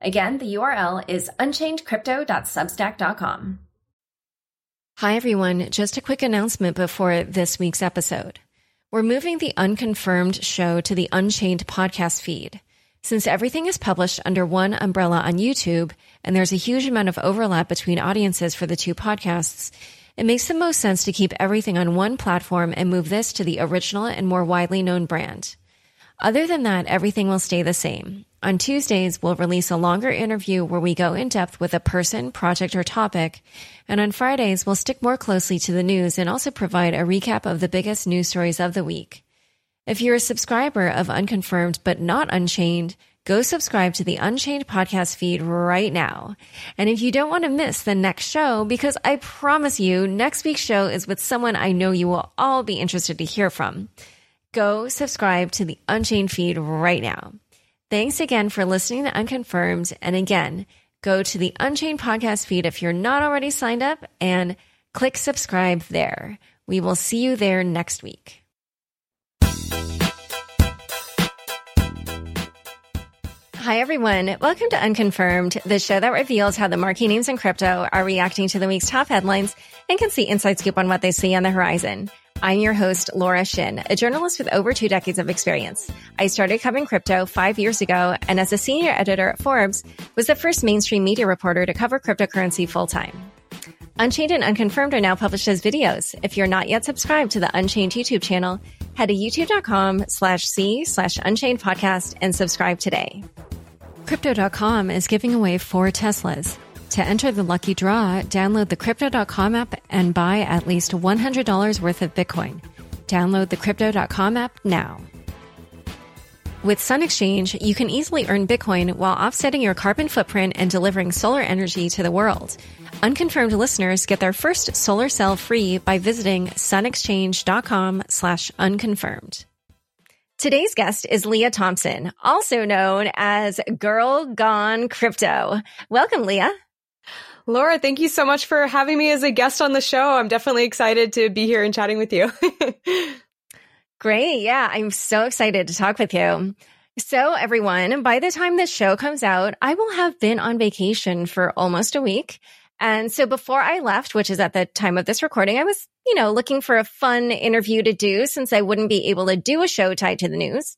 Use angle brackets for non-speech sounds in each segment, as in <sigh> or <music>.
Again, the URL is unchainedcrypto.substack.com. Hi, everyone. Just a quick announcement before this week's episode. We're moving the Unconfirmed show to the Unchained podcast feed. Since everything is published under one umbrella on YouTube, and there's a huge amount of overlap between audiences for the two podcasts, it makes the most sense to keep everything on one platform and move this to the original and more widely known brand. Other than that, everything will stay the same. On Tuesdays, we'll release a longer interview where we go in depth with a person, project, or topic. And on Fridays, we'll stick more closely to the news and also provide a recap of the biggest news stories of the week. If you're a subscriber of Unconfirmed but not Unchained, go subscribe to the Unchained podcast feed right now. And if you don't want to miss the next show, because I promise you, next week's show is with someone I know you will all be interested to hear from. Go subscribe to the Unchained feed right now. Thanks again for listening to Unconfirmed. And again, go to the Unchained podcast feed if you're not already signed up and click subscribe there. We will see you there next week. Hi, everyone. Welcome to Unconfirmed, the show that reveals how the marquee names in crypto are reacting to the week's top headlines and can see inside scoop on what they see on the horizon. I'm your host, Laura Shin, a journalist with over two decades of experience. I started covering crypto five years ago, and as a senior editor at Forbes, was the first mainstream media reporter to cover cryptocurrency full time. Unchained and Unconfirmed are now published as videos. If you're not yet subscribed to the Unchained YouTube channel, head to youtube.com slash c slash unchained podcast and subscribe today. Crypto.com is giving away four Teslas. To enter the lucky draw, download the Crypto.com app and buy at least $100 worth of Bitcoin. Download the Crypto.com app now. With Sun Exchange, you can easily earn Bitcoin while offsetting your carbon footprint and delivering solar energy to the world. Unconfirmed listeners get their first solar cell free by visiting sunexchange.com slash unconfirmed. Today's guest is Leah Thompson, also known as Girl Gone Crypto. Welcome, Leah. Laura, thank you so much for having me as a guest on the show. I'm definitely excited to be here and chatting with you. <laughs> Great. Yeah, I'm so excited to talk with you. So, everyone, by the time this show comes out, I will have been on vacation for almost a week. And so before I left, which is at the time of this recording, I was, you know, looking for a fun interview to do since I wouldn't be able to do a show tied to the news.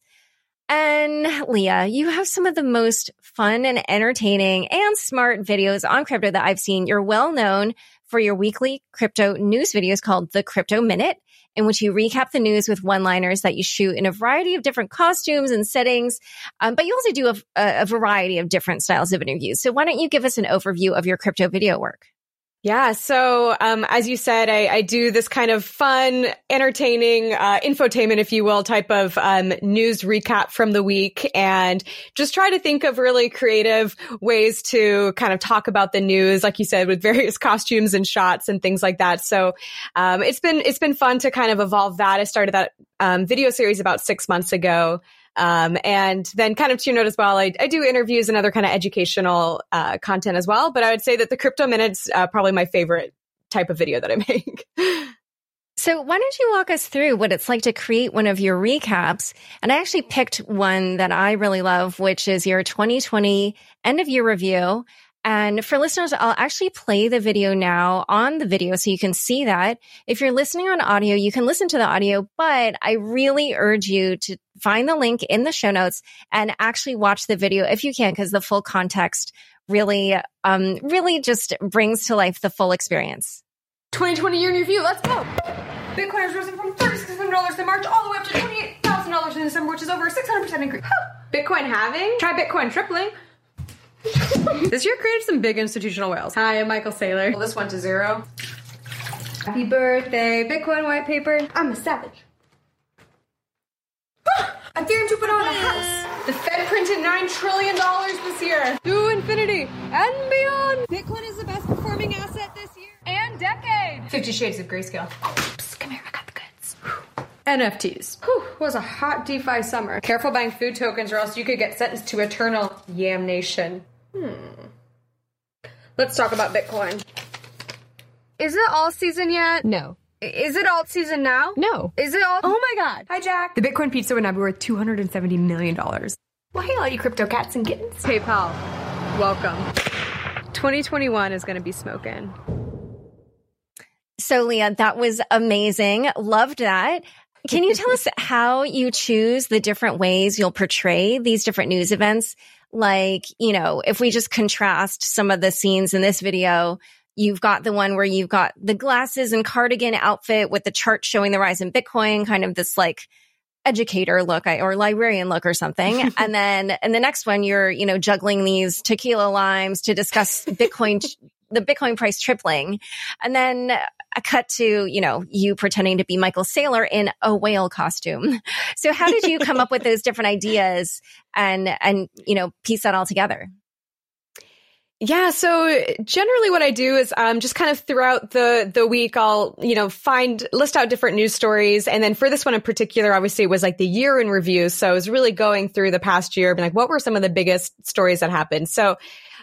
And Leah, you have some of the most fun and entertaining and smart videos on crypto that I've seen. You're well known for your weekly crypto news videos called the Crypto Minute, in which you recap the news with one liners that you shoot in a variety of different costumes and settings. Um, but you also do a, a variety of different styles of interviews. So why don't you give us an overview of your crypto video work? Yeah. So, um, as you said, I, I, do this kind of fun, entertaining, uh, infotainment, if you will, type of, um, news recap from the week and just try to think of really creative ways to kind of talk about the news, like you said, with various <laughs> costumes and shots and things like that. So, um, it's been, it's been fun to kind of evolve that. I started that, um, video series about six months ago. Um, and then kind of to your note as well, I, I do interviews and other kind of educational uh, content as well. But I would say that the crypto minutes uh, probably my favorite type of video that I <laughs> make. So why don't you walk us through what it's like to create one of your recaps? And I actually picked one that I really love, which is your 2020 end of year review. And for listeners, I'll actually play the video now on the video so you can see that. If you're listening on audio, you can listen to the audio, but I really urge you to find the link in the show notes and actually watch the video if you can, because the full context really, um, really just brings to life the full experience. 2020 year in review, let's go! Bitcoin has risen from $36,000 in March all the way up to $28,000 in December, which is over a 600% increase. Bitcoin halving? Try Bitcoin tripling. <laughs> this year created some big institutional whales. Hi, I'm Michael Saylor. Well, this went to zero. Happy birthday, Bitcoin white paper. I'm a savage. <gasps> Ethereum 2.0 in the house. The Fed printed $9 trillion this year. To infinity and beyond. Bitcoin is the best performing asset this year and decade. Fifty Shades of Grayscale. Psst, come here, I got the goods. NFTs. Whew, it was a hot DeFi summer. Careful buying food tokens or else you could get sentenced to eternal yamnation. Hmm. Let's talk about Bitcoin. Is it all season yet? No. Is it alt season now? No. Is it all? Oh my god. Hi, Jack. The Bitcoin pizza would now be worth $270 million. Well, hey, all you crypto cats and kittens. PayPal, welcome. 2021 is going to be smoking. So, Leah, that was amazing. Loved that. Can you tell <laughs> us how you choose the different ways you'll portray these different news events? Like, you know, if we just contrast some of the scenes in this video, you've got the one where you've got the glasses and cardigan outfit with the chart showing the rise in Bitcoin, kind of this like educator look or librarian look or something. <laughs> and then in the next one, you're, you know, juggling these tequila limes to discuss Bitcoin, <laughs> the Bitcoin price tripling. And then a cut to, you know, you pretending to be Michael Saylor in a whale costume. <laughs> So how did you come up with those different ideas and, and, you know, piece that all together? Yeah, so generally what I do is um, just kind of throughout the the week I'll, you know, find list out different news stories and then for this one in particular obviously it was like the year in review. So I was really going through the past year being like what were some of the biggest stories that happened. So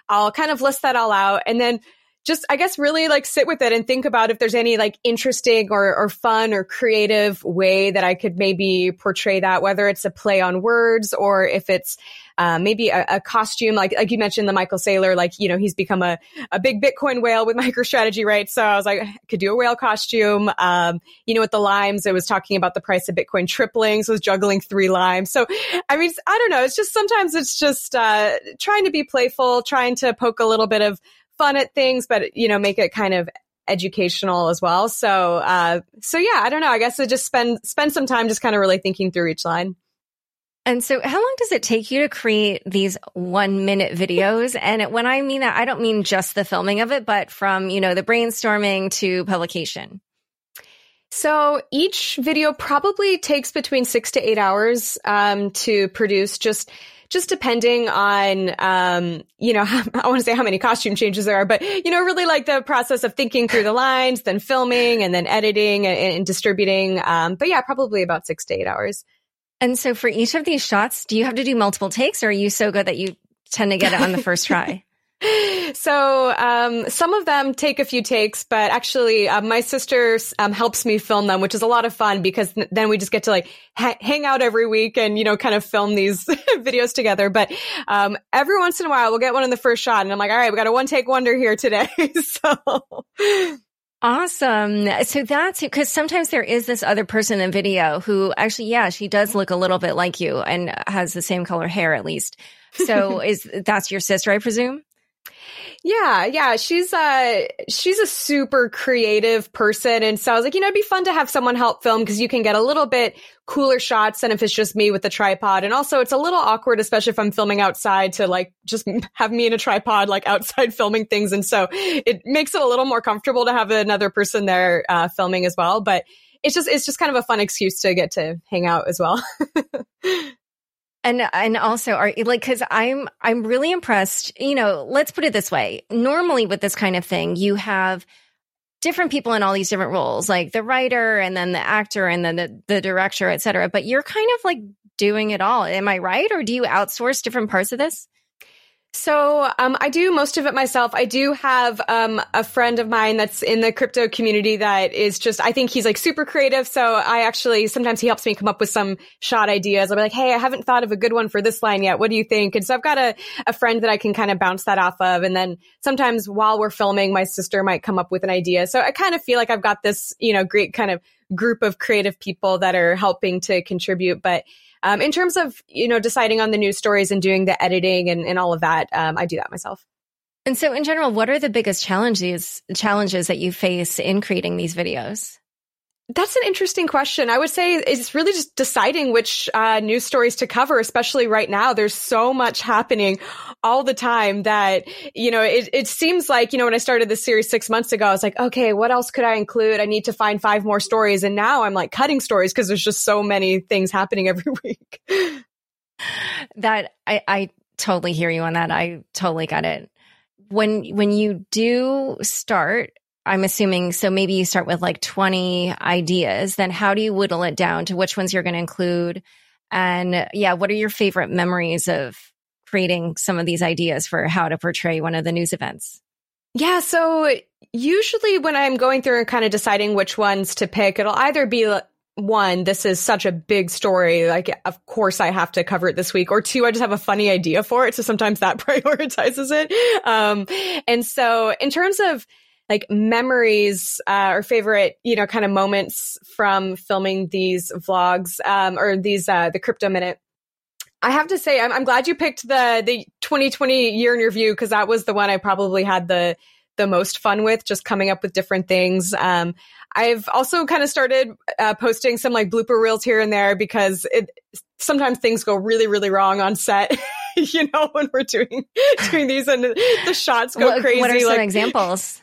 I'll kind of list that all out and then just I guess really like sit with it and think about if there's any like interesting or or fun or creative way that I could maybe portray that, whether it's a play on words or if it's uh, maybe a, a, costume, like like you mentioned the Michael Saylor, like you know he's become a a big Bitcoin whale with <laughs> MicroStrategy, right? So I was like, I could do a whale costume. Um, you know, with the limes, it was talking about the price of Bitcoin tripling, so it was juggling three limes. So I mean, I don't know. It's just sometimes it's just uh, trying to be playful, trying to poke a little bit of fun at things, but you know, make it kind of educational as well. So, uh, so yeah, I don't know. I guess I just spend spend some time just kind of really thinking through each line. And so, how long does it take you to create these one minute videos? And when I mean that, I don't mean just the filming of it, but from you know the brainstorming to publication. So each video probably takes between six to eight hours um, to produce. Just just depending on, um, you know, <laughs> how, I want to say how many costume changes there are, but, you know, really like the process of thinking through the lines, then filming and then editing and, and distributing. Um, but yeah, probably about six to eight hours. And so for each of these shots, do you have to do multiple takes or are you so good that you tend to get it on the first <laughs> try? So um, some of them take a few takes, but actually, uh, my sister um, helps me film them, which is a lot of fun because th- then we just get to like ha- hang out every week and you know kind of film these <laughs> videos together. But um, every once in a while, we'll get one in the first shot, and I'm like, all right, we got a one take wonder here today. <laughs> so. Awesome. So that's because sometimes there is this other person in video who actually, yeah, she does look a little bit like you and has the same color hair at least. So <laughs> is that's your sister, I presume? Yeah, yeah, she's uh she's a super creative person and so I was like, you know, it'd be fun to have someone help film because you can get a little bit cooler shots than if it's just me with the tripod. And also it's a little awkward especially if I'm filming outside to like just <laughs> have me in a tripod like outside <laughs> filming things and so it makes it a little more comfortable to have another person there uh filming as well, but it's just it's just kind of a fun excuse to get to hang out as well. <laughs> And and also are like cuz I'm I'm really impressed. You know, let's put it this way. Normally with this kind of thing, you have different people in all these different roles, like the writer and then the actor and then the the director, et cetera. But you're kind of like doing it all. Am I right? Or do you outsource different parts of this? So um, I do most of it myself. I do have um, a friend of mine that's in the crypto community that is just, I think he's like super creative. So I actually, sometimes he helps me come up with some shot ideas. I'll be like, hey, I haven't thought of a good one for this line yet. What do you think? And so I've got a, a friend that I can kind of bounce that off of. And then sometimes while we're filming, my sister might come up with an idea. So I kind of feel like I've got this, you know, great kind of group of creative people that are helping to contribute. But um, in terms of, you know, deciding on the news stories and doing the editing and, and all of that, um, I do that myself. And so in general, what are the biggest challenges challenges that you face in creating these videos? That's an interesting question. I would say it's really just deciding which uh, news stories to cover, especially right now. There's so much happening all the time that, you know, it, it seems like, you know, when I started this series six months ago, I was like, okay, what else could I include? I need to find five more stories. And now I'm like cutting stories because there's just so many things happening <laughs> every week. that I, I totally hear you on that. I totally got it. when when you do start, I'm assuming so maybe you start with like 20 ideas, then how do you whittle it down to which ones you're going to include? And yeah, what are your favorite memories of creating some of these ideas for how to portray one of the news events? Yeah, so usually when I'm going through and kind of deciding which ones to pick, it'll either be one, this is such a big story. Like, of course I have to cover it this week. Or two, I just have a funny idea for it. So sometimes that <laughs> prioritizes it. Um, and so in terms of like memories, uh, or favorite, you know, kind of moments from filming these vlogs, um, or these, uh, the crypto minute, I have to say, I'm, I'm glad you picked the the 2020 year in review because that was the one I probably had the the most fun with, just coming up with different things. Um, I've also kind of started uh, posting some like blooper reels here and there because it sometimes things go really really wrong on set. <laughs> you know when we're doing <laughs> doing these and the shots go what, crazy. What are some like, examples?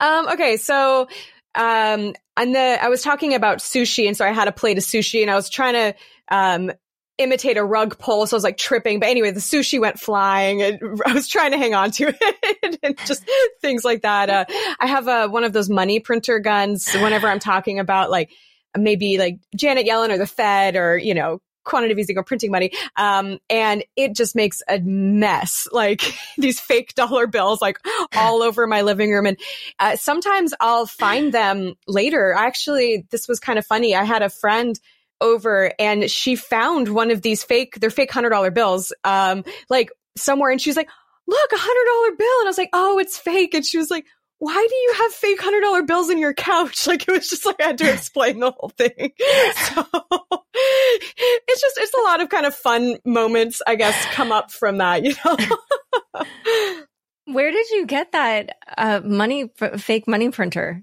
Um, okay, so um, and the I was talking about sushi, and so I had a plate of sushi, and I was trying to um imitate a rug pull. So I was like tripping. But anyway, the sushi went flying and <laughs> I was trying to hang on to it <laughs> and just things like that. Uh, I have a, one of those money printer guns whenever I'm talking about like maybe like Janet Yellen or the Fed or, you know, quantitative easing or printing money. Um, and it just makes a mess, <laughs> like these fake dollar bills, like all <laughs> over my living room. And uh, sometimes I'll find them later. Actually, this was kind of funny. I had a friend over and she found one of these fake, they're fake hundred dollar bills, um, like somewhere. And she was like, look, a hundred dollar bill. And I was like, oh, it's fake. And she was like, why do you have fake hundred dollar bills in your couch? <laughs> Like it was just like I had to <laughs> explain the whole thing. So <laughs> it's just it's a lot of kind of fun moments, I guess, come up from that, you know. Where did you get that uh, money fake money printer?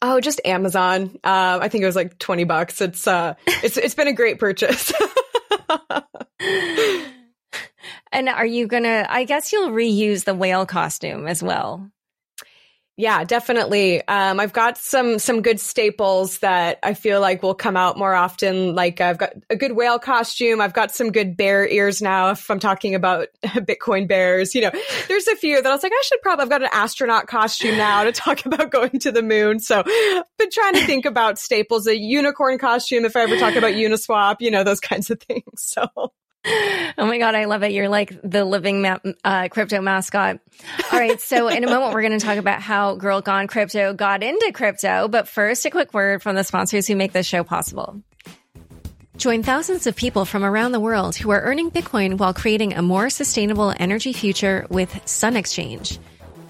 Oh, just Amazon. Uh, I think it was like 20 bucks. It's, uh, it's, it's been a great purchase. and are you gonna, I guess you'll reuse the whale costume as well. Yeah, definitely. Um, I've got some some good staples that I feel like will come out more often. Like I've got a good whale costume. I've got some good bear ears now. If I'm talking about <laughs> Bitcoin bears, you know, there's a few that I was like, I should probably. I've got an astronaut costume now to <laughs> talk about going to the moon. So, I've been trying to think about staples. A unicorn costume if I ever talk about Uniswap, you know, those kinds of things. <laughs> So <laughs> oh my God, I love it. You're like the living ma- uh, crypto mascot. All right. So, in a moment, we're going to talk about how Girl Gone Crypto got into crypto. But first, a quick word from the sponsors who make this show possible. Join thousands of people from around the world who are earning Bitcoin while creating a more sustainable energy future with Sun Exchange.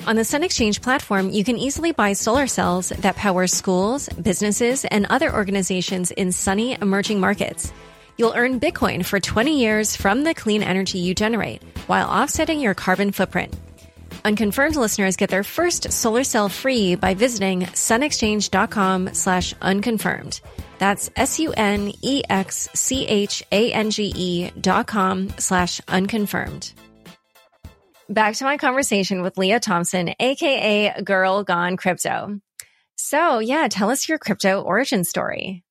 On the Sun Exchange platform, you can easily buy solar cells that power schools, businesses, and other organizations in sunny emerging markets. You'll earn Bitcoin for 20 years from the clean energy you generate while offsetting your carbon footprint. Unconfirmed listeners get their first solar cell free by visiting sunexchange.com slash unconfirmed. That's S-U-N-E-X-C-H-A-N-G-E dot com slash unconfirmed. Back to my conversation with Leah Thompson, aka Girl Gone Crypto. So yeah, tell us your crypto origin story.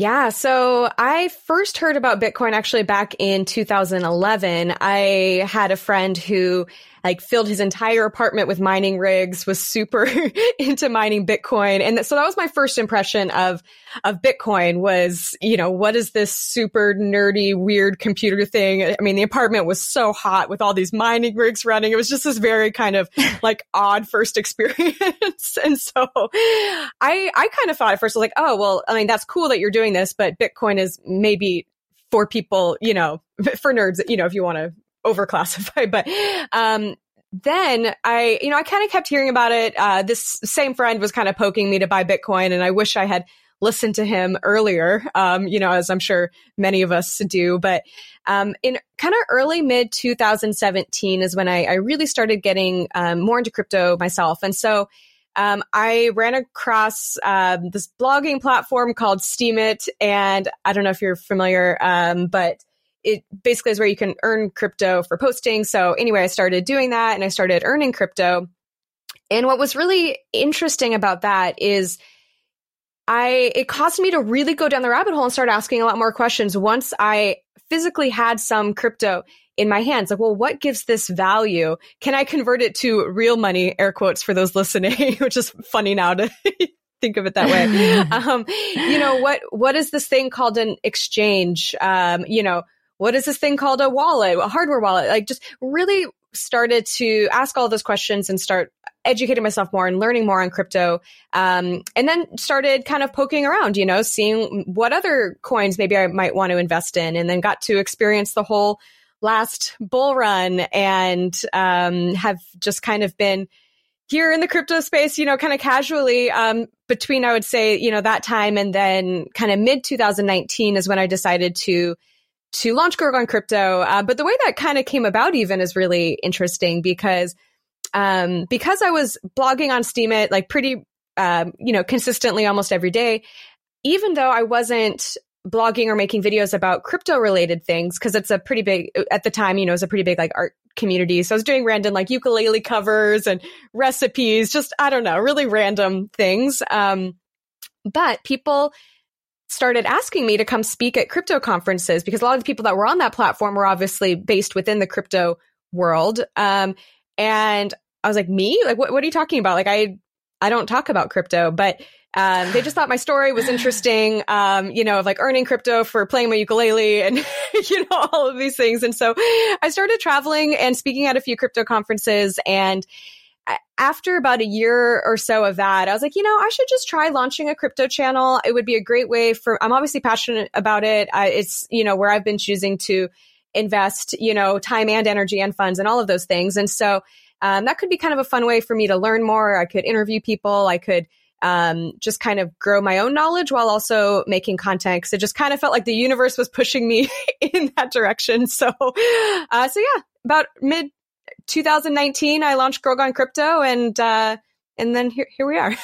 Yeah. So I first heard about Bitcoin actually back in 2011. I had a friend who like filled his entire apartment with mining rigs, was super <laughs> into mining Bitcoin. And so that was my first impression of, of Bitcoin was, you know, what is this super nerdy, weird computer thing? I mean, the apartment was so hot with all these mining rigs running. It was just this very kind of <laughs> like odd first experience. <laughs> and so I, I kind of thought at first, I was like, oh, well, I mean, that's cool that you're doing this, but Bitcoin is maybe for people, you know, for nerds, you know, if you want to overclassified, but um, then I, you know, I kind of kept hearing about it. Uh, this same friend was kind of poking me to buy Bitcoin, and I wish I had listened to him earlier. Um, you know, as I'm sure many of us do. But um, in kind of early mid 2017 is when I, I really started getting um, more into crypto myself, and so. Um, I ran across um, this blogging platform called Steemit, and I don't know if you're familiar, um, but it basically is where you can earn crypto for posting. So anyway, I started doing that and I started earning crypto. And what was really interesting about that is I it caused me to really go down the rabbit hole and start asking a lot more questions once I physically had some crypto in my hands. Like, well, what gives this value? Can I convert it to real money, air quotes for those <laughs> listening, which is funny now to <laughs> think of it that way. <laughs> um, you know, what, what is this thing called an exchange? Um, you know, what is this thing called a wallet, a hardware wallet? Like just really started to ask all those questions and start educating myself more and learning more on crypto. Um, and then started kind of poking around, you know, seeing what other coins maybe I might want to invest in and then got to experience the whole last bull run and um, have just kind of been here in the crypto space, you know, kind of casually um, between, I would say, you know, that time and then kind of mid 2019 is when I decided to to launch Girl Gone Crypto. Uh, but the way that kind of came about even is really interesting because um, because I was blogging on Steemit like pretty um, you know consistently almost every day, even though I wasn't blogging or making videos about crypto related things because it's a pretty big at the time you know it's a pretty big like art community so i was doing random like ukulele covers and recipes just i don't know really random things um, but people started asking me to come speak at crypto conferences because a lot of the people that were on that platform were obviously based within the crypto world. Um, and I was like, me? Like, what, what are you talking about? Like, I, I don't talk about crypto, but um, they just thought my story was interesting, um, you know, of like earning crypto for playing my ukulele and, <laughs> you know, all of these things. And so I started traveling and speaking at a few crypto conferences and after about a year or so of that, I was like, you know, I should just try launching a crypto channel. It would be a great way for, I'm obviously passionate about it. I, it's, you know, where I've been choosing to invest, you know, time and energy and funds and all of those things. And so, um, that could be kind of a fun way for me to learn more. I could interview people. I could, um, just kind of grow my own knowledge while also making content. Cause it just kind of felt like the universe was pushing me <laughs> in that direction. So, uh, so yeah, about mid 2019, I launched Girl Gone Crypto, and uh, and then here here we are.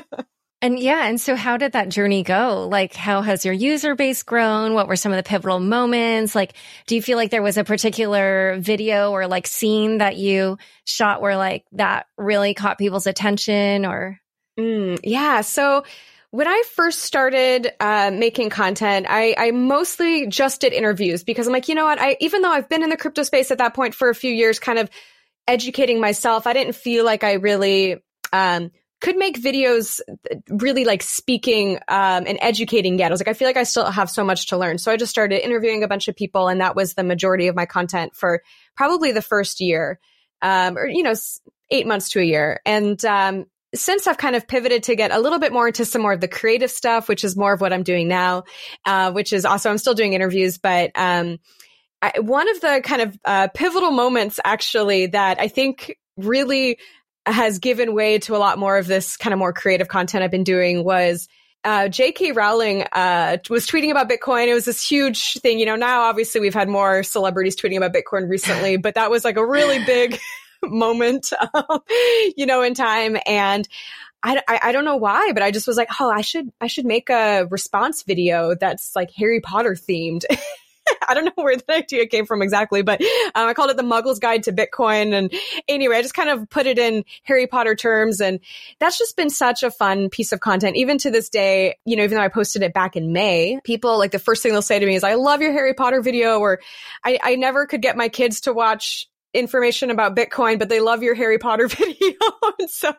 <laughs> and yeah, and so how did that journey go? Like, how has your user base grown? What were some of the pivotal moments? Like, do you feel like there was a particular video or like scene that you shot where like that really caught people's attention? Or mm, yeah, so when I first started uh, making content, I, I, mostly just did interviews because I'm like, you know what? I even though I've been in the crypto space at that point for a few years, kind of educating myself, I didn't feel like I really um, could make videos really like speaking um, and educating yet. I was like, I feel like I still have so much to learn. So I just started interviewing a bunch of people, and that was the majority of my content for probably the first year, um, or you know, eight months to a year. And um, since I've kind of pivoted to get a little bit more into some more of the creative stuff, which is more of what I'm doing now, uh, which is also, I'm still doing interviews, but, um, I, one of the kind of, uh, pivotal moments actually that I think really has given way to a lot more of this kind of more creative content I've been doing was, uh, J.K. Rowling uh, was tweeting about Bitcoin. It was this huge thing. You know, now obviously we've had more celebrities tweeting about Bitcoin recently, but that was like a really big <laughs> moment, um, you know, in time. And I, I, I, don't know why, but I just was like, oh, I should, I should make a response video that's like Harry Potter themed. <laughs> I don't know where the idea came from exactly, but um, I called it the Muggle's Guide to Bitcoin. And anyway, I just kind of put it in Harry Potter terms. And that's just been such a fun piece of content. Even to this day, you know, even though I posted it back in May, people like the first thing they'll say to me is, I love your Harry Potter video, or I, I never could get my kids to watch information about Bitcoin, but they love your Harry Potter <laughs> video. so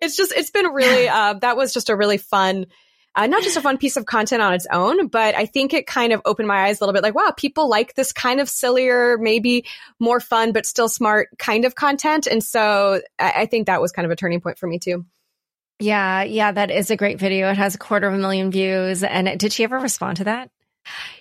it's just, it's been really, uh, that was just a really fun, uh, not just a fun piece of content on its own, but I think it kind of opened my eyes a little bit like, wow, people like this kind of sillier, maybe more fun, but still smart kind of content. And so I, I think that was kind of a turning point for me too. Yeah. Yeah. That is a great video. It has a quarter of a million views. And did she ever respond to that?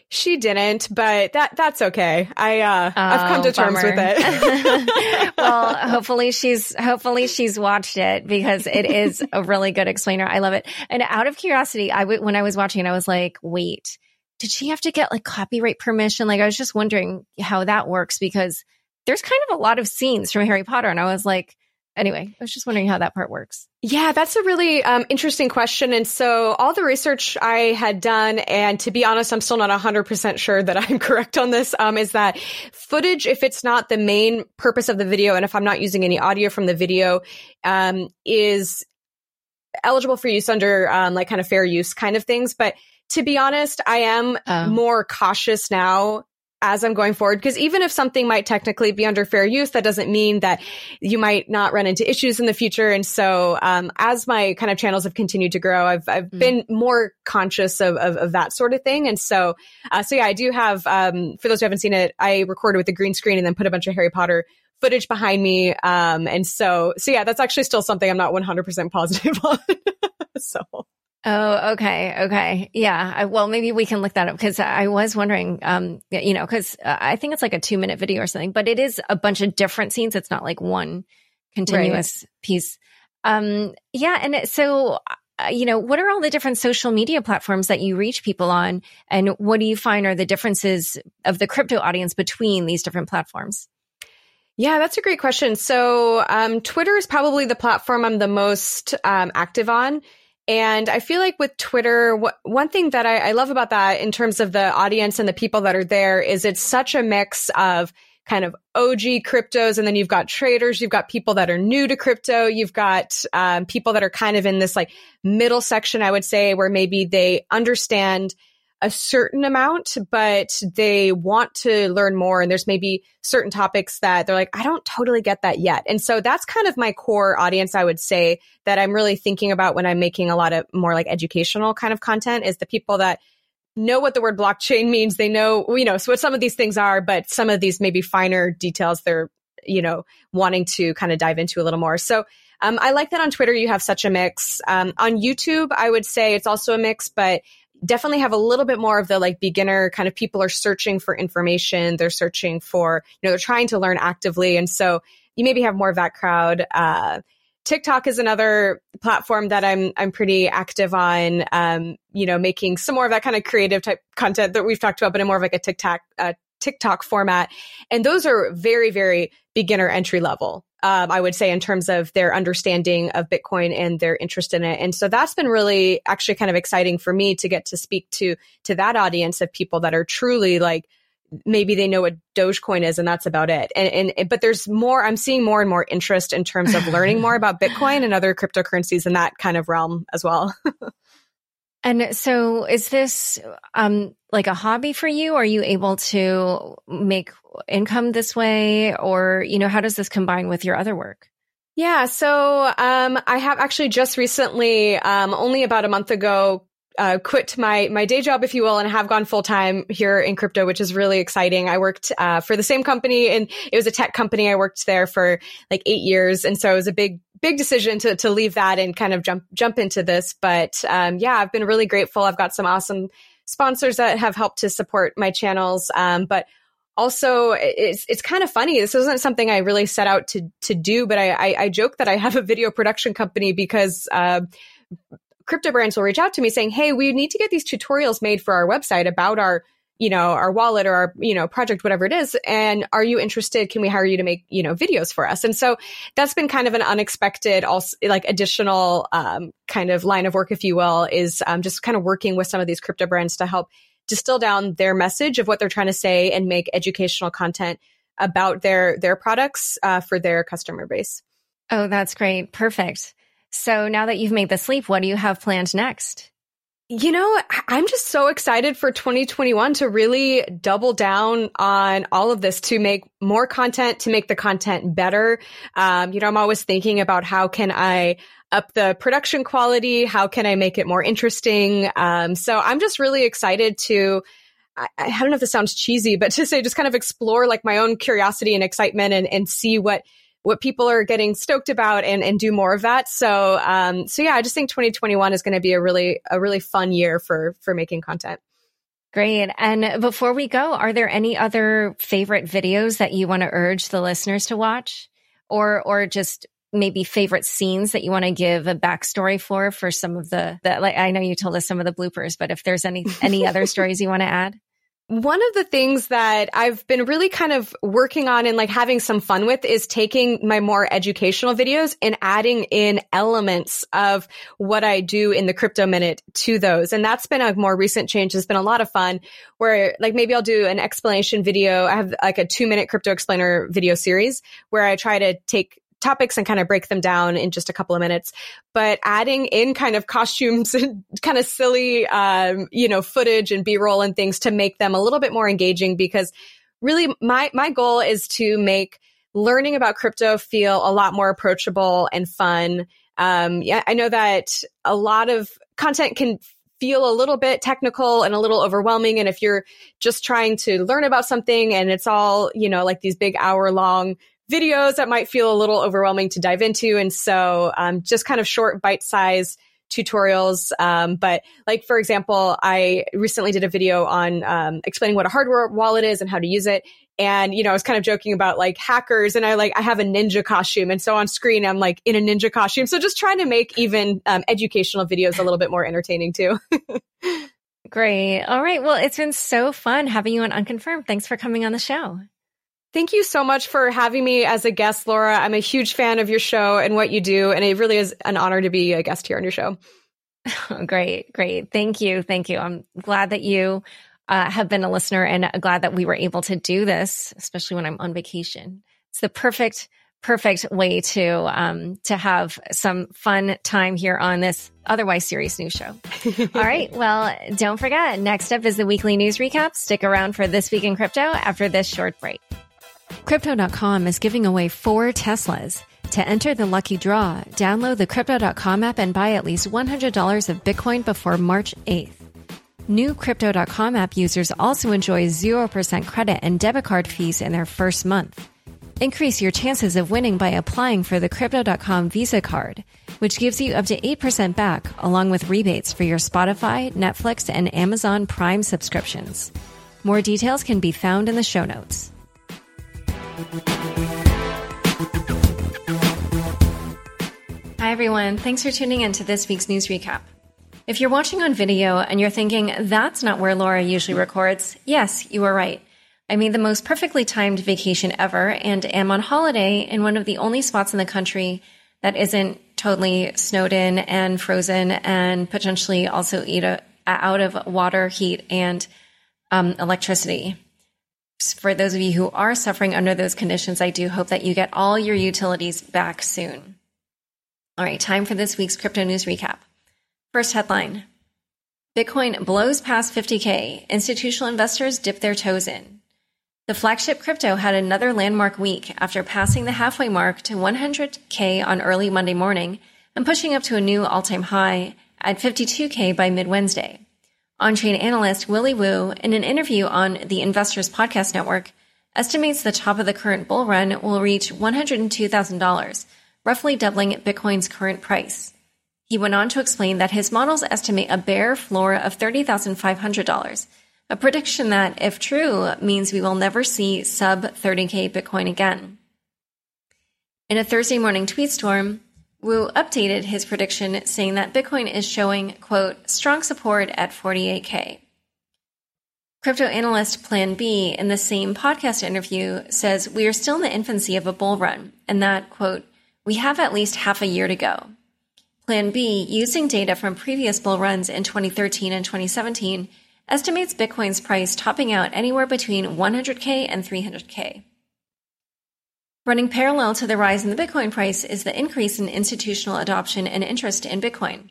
She didn't, but that that's okay. I uh, oh, I've come to terms bummer. with it. <laughs> <laughs> well, hopefully she's hopefully she's watched it because it is a really good explainer. I love it. And out of curiosity, I w- when I was watching I was like, wait, did she have to get like copyright permission? Like I was just wondering how that works because there's kind of a lot of scenes from Harry Potter, and I was like, anyway, I was just wondering how that part works. Yeah, that's a really um, interesting question. And so, all the research I had done, and to be honest, I'm still not 100% sure that I'm <laughs> correct on this, um, is that footage, if it's not the main purpose of the video, and if I'm not using any audio from the video, um, is eligible for use under um, like kind of fair use kind of things. But to be honest, I am um. more cautious now as I'm going forward. Because even if something might technically be under fair use, that doesn't mean that you might not run into issues in the future. And so, um, as my kind of channels have continued to grow, I've, I've mm. been more conscious of, of, of, that sort of thing. And so, uh, so yeah, I do have, um, for those who haven't seen it, I recorded with the green screen and then put a bunch of Harry Potter footage behind me. Um, and so, so yeah, that's actually still something I'm not 100% positive <laughs> on. so. Oh, okay. Okay. Yeah. I, well, maybe we can look that up because I was wondering, um, you know, because uh, I think it's like a two minute video or something, but it is a bunch of different scenes. It's not like one continuous right. piece. Um, yeah. And so, uh, you know, what are all the different social media platforms that you reach people on? And what do you find are the differences of the crypto audience between these different platforms? Yeah, that's a great question. So, um, Twitter is probably the platform I'm the most um, active on. And I feel like with Twitter, one thing that I, I love about that in terms of the audience and the people that are there is it's such a mix of kind of OG cryptos. And then you've got traders, you've got people that are new to crypto, you've got um, people that are kind of in this like middle section, I would say, where maybe they understand a certain amount, but they want to learn more. And there's maybe certain topics that they're like, I don't totally get that yet. And so that's kind of my core audience, I would say, that I'm really thinking about when I'm making a lot of more like educational kind of content is the people that know what the word blockchain means. They know, you know, so what some of these things are, but some of these maybe finer details they're, you know, wanting to kind of dive into a little more. So um, I like that on Twitter you have such a mix. Um, on YouTube, I would say it's also a mix, but definitely have a little bit more of the like beginner kind of people are searching for information. They're searching for, you know, they're trying to learn actively. And so you maybe have more of that crowd. Uh, TikTok is another platform that I'm I'm pretty active on. Um, you know, making some more of that kind of creative type content that we've talked about, but in more of like a TikTok uh, TikTok format. And those are very very beginner entry level um, I would say, in terms of their understanding of Bitcoin and their interest in it. And so that's been really actually kind of exciting for me to get to speak to to that audience of people that are truly like maybe they know what Dogecoin is and that's about it. And, and but there's more. I'm seeing more and more interest in terms of learning more <laughs> about Bitcoin and other cryptocurrencies in that kind of realm as well. <laughs> And so is this um like a hobby for you? Are you able to make income this way or you know how does this combine with your other work? Yeah, so um I have actually just recently um only about a month ago uh, quit my my day job, if you will, and have gone full time here in crypto, which is really exciting. I worked uh, for the same company, and it was a tech company. I worked there for like eight years, and so it was a big big decision to to leave that and kind of jump jump into this. But um, yeah, I've been really grateful. I've got some awesome sponsors that have helped to support my channels, um, but also it's it's kind of funny. This isn't something I really set out to to do, but I I, I joke that I have a video production company because. Uh, crypto brands will reach out to me saying, Hey, we need to get these tutorials made for our website about our, you know, our wallet or our, you know, project, whatever it is. And are you interested? Can we hire you to make, you know, videos for us? And so that's been kind of an unexpected, also like additional, um, kind of line of work, if you will, is, um, just kind of working with some of these crypto brands to help distill down their message of what they're trying to say and make educational content about their, their products, uh, for their customer base. Oh, that's great. Perfect. So now that you've made the sleep, what do you have planned next? You know, I'm just so excited for 2021 to really double down on all of this to make more content, to make the content better. Um, you know, I'm always thinking about how can I up the production quality? How can I make it more interesting? Um, so I'm just really excited to, I, I don't know if this sounds cheesy, but <laughs> to say just kind of explore like my own curiosity and excitement and, and see what what people are getting stoked about and, and do more of that. So, um, so yeah, I just think 2021 is going to be a really, a really fun year for, for making content. Great. And before we go, are there any other favorite videos that you want to urge the listeners to watch or, or just maybe favorite scenes that you want to give a backstory for, for some of the, that like, I know you told us some of the bloopers, but if there's any, any other <laughs> stories you want to add? One of the things that I've been really kind of working on and like having some fun with is taking my more educational videos and adding in elements of what I do in the crypto minute to those. And that's been a more recent change. It's been a lot of fun where like maybe I'll do an explanation video. I have like a two minute crypto explainer video series where I try to take topics and kind of break them down in just a couple of minutes. But adding in kind of costumes <laughs> and kind of silly, um, you know, footage and B roll and things to make them a little bit more engaging because really my, my goal is to make learning about crypto feel a lot more approachable and fun. Um, yeah, I know that a lot of content can feel a little bit technical and a little overwhelming. And if you're just trying to learn about something and it's all, you know, like these big hour long videos that might feel a little overwhelming to dive into. And so, um, just kind of short bite size tutorials. Um, but like, for example, I recently did a video on, um, explaining what a hardware wallet is and how to use it. And, you know, I was kind of joking about like hackers and I like, I have a ninja costume. And so on screen, I'm like in a ninja costume. So just trying to make even um, educational videos a little bit more entertaining too. <laughs> Great. All right. Well, it's been so fun having you on Unconfirmed. Thanks for coming on the show. Thank you so much for having me as a guest, Laura. I'm a huge fan of your show and what you do. And it really is an honor to be a guest here on your show. <laughs> great. Great. Thank you. Thank you. I'm glad that you uh, have been a listener and glad that we were able to do this, especially when I'm on vacation. It's the perfect, perfect way to um, to have some fun time here on this otherwise serious news show. <laughs> All right. Well, don't forget. Next up is the weekly news recap. Stick around for this week in crypto after this short break. Crypto.com is giving away four Teslas. To enter the lucky draw, download the Crypto.com app and buy at least $100 of Bitcoin before March 8th. New Crypto.com app users also enjoy 0% credit and debit card fees in their first month. Increase your chances of winning by applying for the Crypto.com Visa card, which gives you up to 8% back, along with rebates for your Spotify, Netflix, and Amazon Prime subscriptions. More details can be found in the show notes. Hi, everyone. Thanks for tuning in to this week's news recap. If you're watching on video and you're thinking, that's not where Laura usually records, yes, you are right. I made the most perfectly timed vacation ever and am on holiday in one of the only spots in the country that isn't totally snowed in and frozen and potentially also eat a, out of water, heat, and um, electricity. For those of you who are suffering under those conditions, I do hope that you get all your utilities back soon. All right, time for this week's crypto news recap. First headline Bitcoin blows past 50K. Institutional investors dip their toes in. The flagship crypto had another landmark week after passing the halfway mark to 100K on early Monday morning and pushing up to a new all time high at 52K by mid Wednesday. On chain analyst Willy Woo, in an interview on the Investors Podcast Network, estimates the top of the current bull run will reach $102,000, roughly doubling Bitcoin's current price. He went on to explain that his models estimate a bare floor of $30,500, a prediction that, if true, means we will never see sub 30K Bitcoin again. In a Thursday morning tweet storm, Woo updated his prediction saying that Bitcoin is showing, quote, strong support at 48K. Crypto analyst Plan B in the same podcast interview says we are still in the infancy of a bull run and that, quote, we have at least half a year to go. Plan B, using data from previous bull runs in 2013 and 2017, estimates Bitcoin's price topping out anywhere between 100K and 300K. Running parallel to the rise in the Bitcoin price is the increase in institutional adoption and interest in Bitcoin.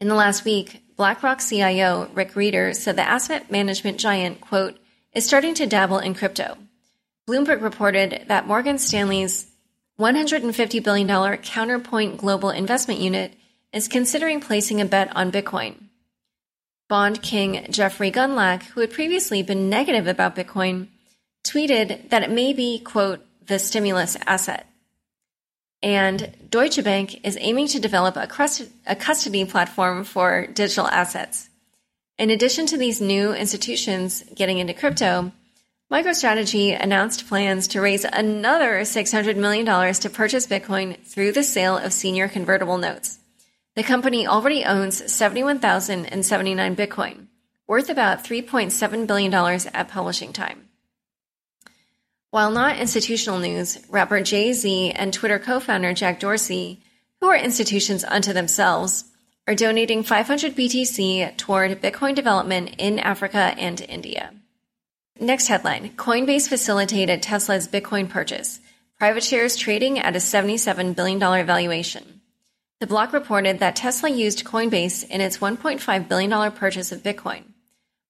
In the last week, BlackRock CIO Rick Rieder said the asset management giant, quote, is starting to dabble in crypto. Bloomberg reported that Morgan Stanley's $150 billion Counterpoint Global Investment Unit is considering placing a bet on Bitcoin. Bond king Jeffrey Gundlach, who had previously been negative about Bitcoin, tweeted that it may be, quote, the stimulus asset. And Deutsche Bank is aiming to develop a, custody platform for digital assets. In addition to these new institutions getting into crypto, MicroStrategy announced plans to raise another $600 million to purchase Bitcoin through the sale of senior convertible notes. The company already owns 71,079 Bitcoin, worth about $3.7 billion at publishing time. While not institutional news, rapper Jay Z and Twitter co founder Jack Dorsey, who are institutions unto themselves, are donating 500 BTC toward Bitcoin development in Africa and India. Next headline Coinbase facilitated Tesla's Bitcoin purchase, private shares trading at a $77 billion valuation. The block reported that Tesla used Coinbase in its $1.5 billion purchase of Bitcoin.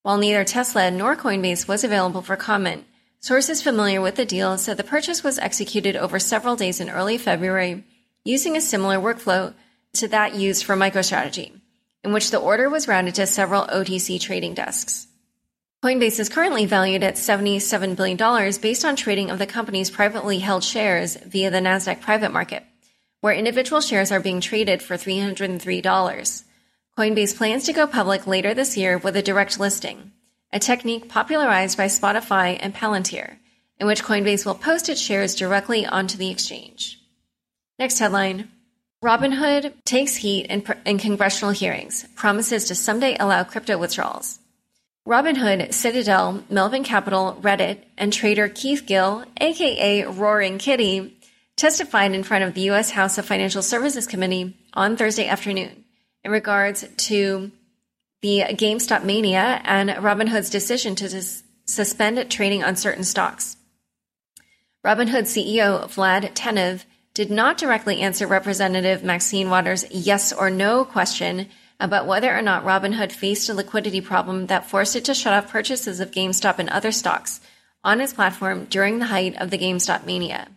While neither Tesla nor Coinbase was available for comment, sources familiar with the deal said the purchase was executed over several days in early February using a similar workflow to that used for MicroStrategy, in which the order was routed to several OTC trading desks. Coinbase is currently valued at $77 billion based on trading of the company's privately held shares via the NASDAQ private market, where individual shares are being traded for $303. Coinbase plans to go public later this year with a direct listing, a technique popularized by Spotify and Palantir, in which Coinbase will post its shares directly onto the exchange. Next headline Robinhood takes heat in, in congressional hearings, promises to someday allow crypto withdrawals. Robinhood, Citadel, Melvin Capital, Reddit, and trader Keith Gill, aka Roaring Kitty, testified in front of the U.S. House of Financial Services Committee on Thursday afternoon in regards to the GameStop mania and Robinhood's decision to dis- suspend trading on certain stocks. Robinhood CEO Vlad Tenev did not directly answer Representative Maxine Waters' yes or no question about whether or not Robinhood faced a liquidity problem that forced it to shut off purchases of GameStop and other stocks on its platform during the height of the GameStop mania.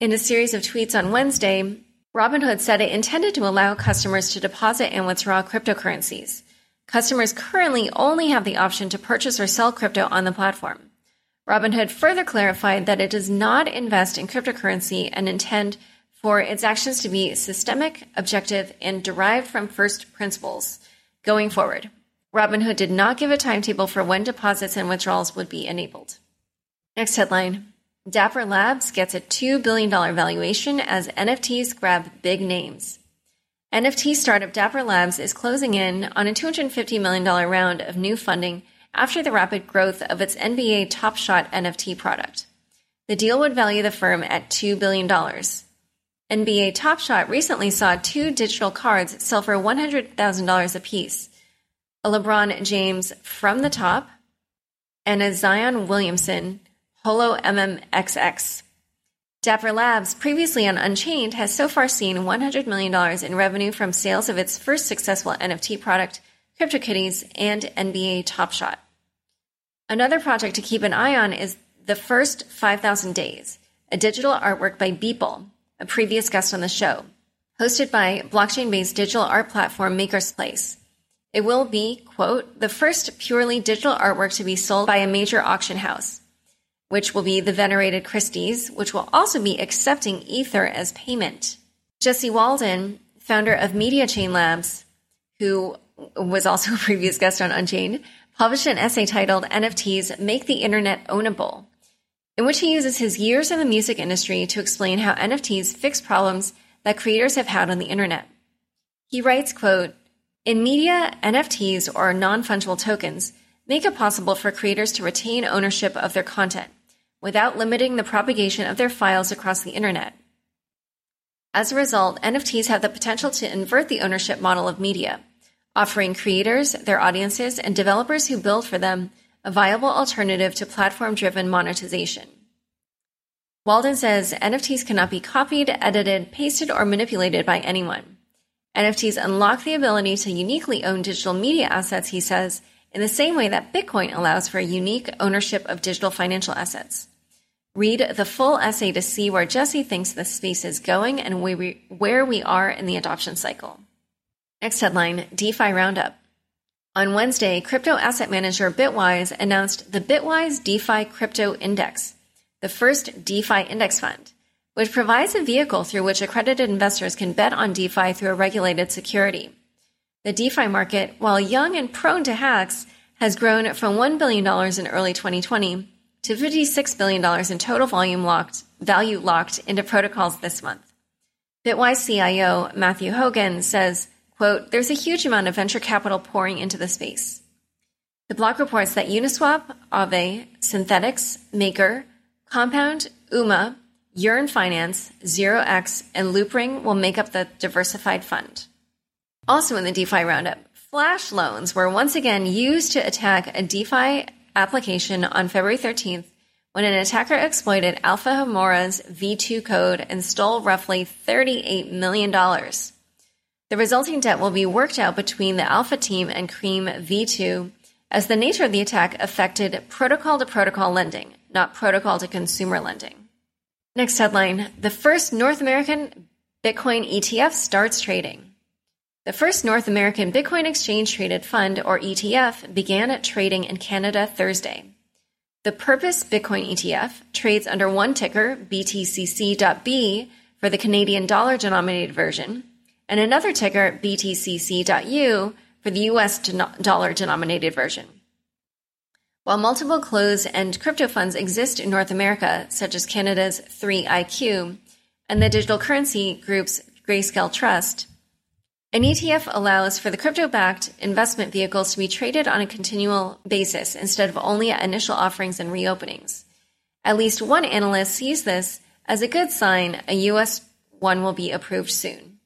In a series of tweets on Wednesday, Robinhood said it intended to allow customers to deposit and withdraw cryptocurrencies. Customers currently only have the option to purchase or sell crypto on the platform. Robinhood further clarified that it does not invest in cryptocurrency and intend for its actions to be systemic, objective, and derived from first principles going forward. Robinhood did not give a timetable for when deposits and withdrawals would be enabled. Next headline Dapper Labs gets a $2 billion valuation as NFTs grab big names. NFT startup Dapper Labs is closing in on a $250 million round of new funding after the rapid growth of its NBA Top Shot NFT product. The deal would value the firm at $2 billion. NBA Top Shot recently saw two digital cards sell for $100,000 apiece a LeBron James from the top and a Zion Williamson Holo MMXX. Dapper Labs, previously on Unchained, has so far seen $100 million in revenue from sales of its first successful NFT product, CryptoKitties, and NBA Top Shot. Another project to keep an eye on is The First 5,000 Days, a digital artwork by Beeple, a previous guest on the show, hosted by blockchain based digital art platform MakersPlace. It will be, quote, the first purely digital artwork to be sold by a major auction house which will be the venerated Christie's, which will also be accepting Ether as payment. Jesse Walden, founder of Media Chain Labs, who was also a previous guest on Unchained, published an essay titled NFTs Make the Internet Ownable, in which he uses his years in the music industry to explain how NFTs fix problems that creators have had on the internet. He writes, quote, in media, NFTs or non-fungible tokens make it possible for creators to retain ownership of their content without limiting the propagation of their files across the internet. As a result, NFTs have the potential to invert the ownership model of media, offering creators, their audiences, and developers who build for them a viable alternative to platform driven monetization. Walden says NFTs cannot be copied, edited, pasted, or manipulated by anyone. NFTs unlock the ability to uniquely own digital media assets, he says, in the same way that Bitcoin allows for a unique ownership of digital financial assets. Read the full essay to see where Jesse thinks the space is going and where we are in the adoption cycle. Next headline DeFi Roundup. On Wednesday, crypto asset manager Bitwise announced the Bitwise DeFi Crypto Index, the first DeFi index fund, which provides a vehicle through which accredited investors can bet on DeFi through a regulated security. The DeFi market, while young and prone to hacks, has grown from $1 billion in early 2020 to $56 billion in total volume locked, value locked into protocols this month. Bitwise CIO Matthew Hougan says, quote, there's a huge amount of venture capital pouring into the space. The block reports that Uniswap, Aave, Synthetix, Maker, Compound, UMA, Yearn Finance, ZeroX, and Loopring will make up the diversified fund. Also in the DeFi roundup, flash loans were once again used to attack a DeFi application on February 13th when an attacker exploited Alpha Homora's V2 code and stole roughly $38 million. The resulting debt will be worked out between the Alpha team and Cream V2 as the nature of the attack affected protocol to protocol lending, not protocol to consumer lending. Next headline The first North American Bitcoin ETF starts trading. The first North American Bitcoin Exchange Traded Fund, or ETF, began trading in Canada Thursday. The Purpose Bitcoin ETF trades under one ticker, BTCC.B, for the Canadian dollar denominated version, and another ticker, BTCC.U, for the US dollar denominated version. While multiple closed end crypto funds exist in North America, such as Canada's 3IQ and the digital currency group's Grayscale Trust, an ETF allows for the crypto backed investment vehicles to be traded on a continual basis instead of only at initial offerings and reopenings. At least one analyst sees this as a good sign a US one will be approved soon.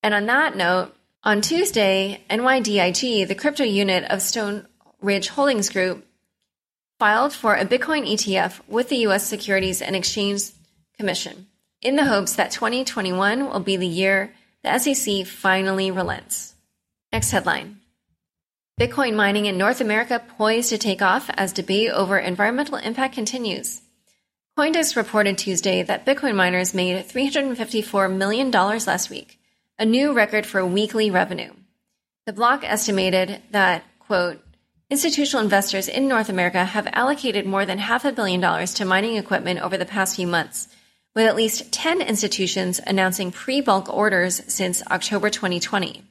And on that note, on Tuesday, NYDIG, the crypto unit of Stone Ridge Holdings Group, filed for a Bitcoin ETF with the US Securities and Exchange Commission in the hopes that 2021 will be the year the SEC finally relents. Next headline Bitcoin mining in North America poised to take off as debate over environmental impact continues. Coindesk reported Tuesday that Bitcoin miners made $354 million last week, a new record for weekly revenue. The block estimated that, quote, institutional investors in North America have allocated more than half a billion dollars to mining equipment over the past few months, with at least 10 institutions announcing pre bulk orders since October 2020.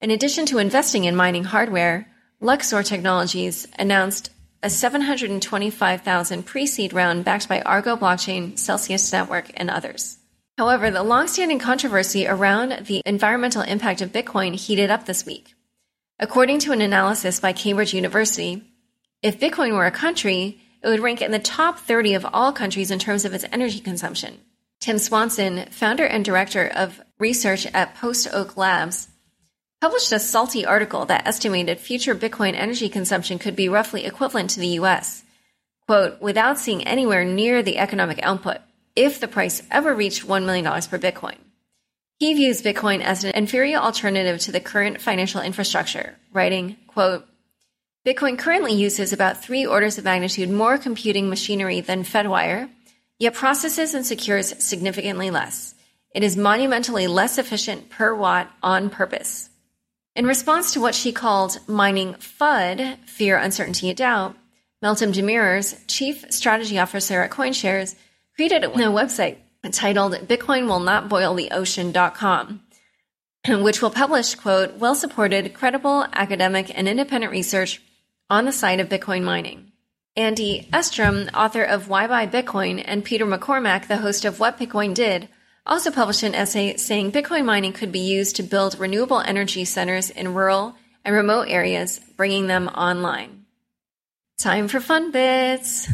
In addition to investing in mining hardware, Luxor Technologies announced a 725,000 pre-seed round backed by Argo Blockchain, Celsius Network, and others. However, the long-standing controversy around the environmental impact of Bitcoin heated up this week. According to an analysis by Cambridge University, if Bitcoin were a country, it would rank in the top 30 of all countries in terms of its energy consumption. Tim Swanson, founder and director of research at Post Oak Labs, published a salty article that estimated future Bitcoin energy consumption could be roughly equivalent to the US. Quote, without seeing anywhere near the economic output, if the price ever reached $1 million per Bitcoin. He views Bitcoin as an inferior alternative to the current financial infrastructure, writing, quote, Bitcoin currently uses about three orders of magnitude more computing machinery than Fedwire, yet processes and secures significantly less. It is monumentally less efficient per watt on purpose. In response to what she called mining FUD, fear, uncertainty, and doubt, Meltem Demirors, chief strategy officer at CoinShares, created a website titled Bitcoin Will Not Boil the Ocean.com, <clears throat> which will publish, quote, well supported, credible, academic, and independent research on the side of Bitcoin mining. Andy Edstrom, author of Why Buy Bitcoin, and Peter McCormack, the host of What Bitcoin Did, also published an essay saying Bitcoin mining could be used to build renewable energy centers in rural and remote areas, bringing them online. Time for fun bits.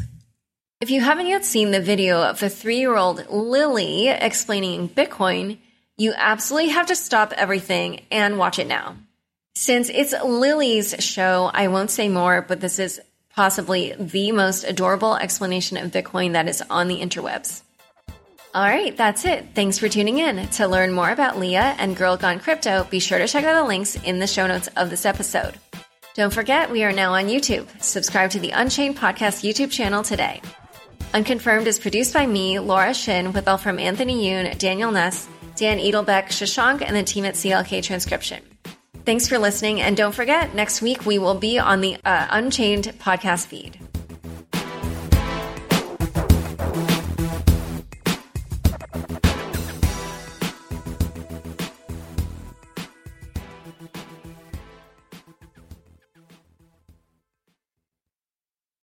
If you haven't yet seen the video of the three year old Lily explaining Bitcoin, you absolutely have to stop everything and watch it now. Since it's Lily's show, I won't say more, but this is possibly the most adorable explanation of Bitcoin that is on the interwebs. All right, that's it. Thanks for tuning in. To learn more about Leah and Girl Gone Crypto, be sure to check out the links in the show notes of this episode. Don't forget, we are now on YouTube. Subscribe to the Unchained Podcast YouTube channel today. Unconfirmed is produced by me, Laura Shin, with help from Anthony Yoon, Daniel Nuss, Dan Edelbeck, Shashank, and the team at CLK Transcription. Thanks for listening. And don't forget, next week we will be on the uh, Unchained podcast feed.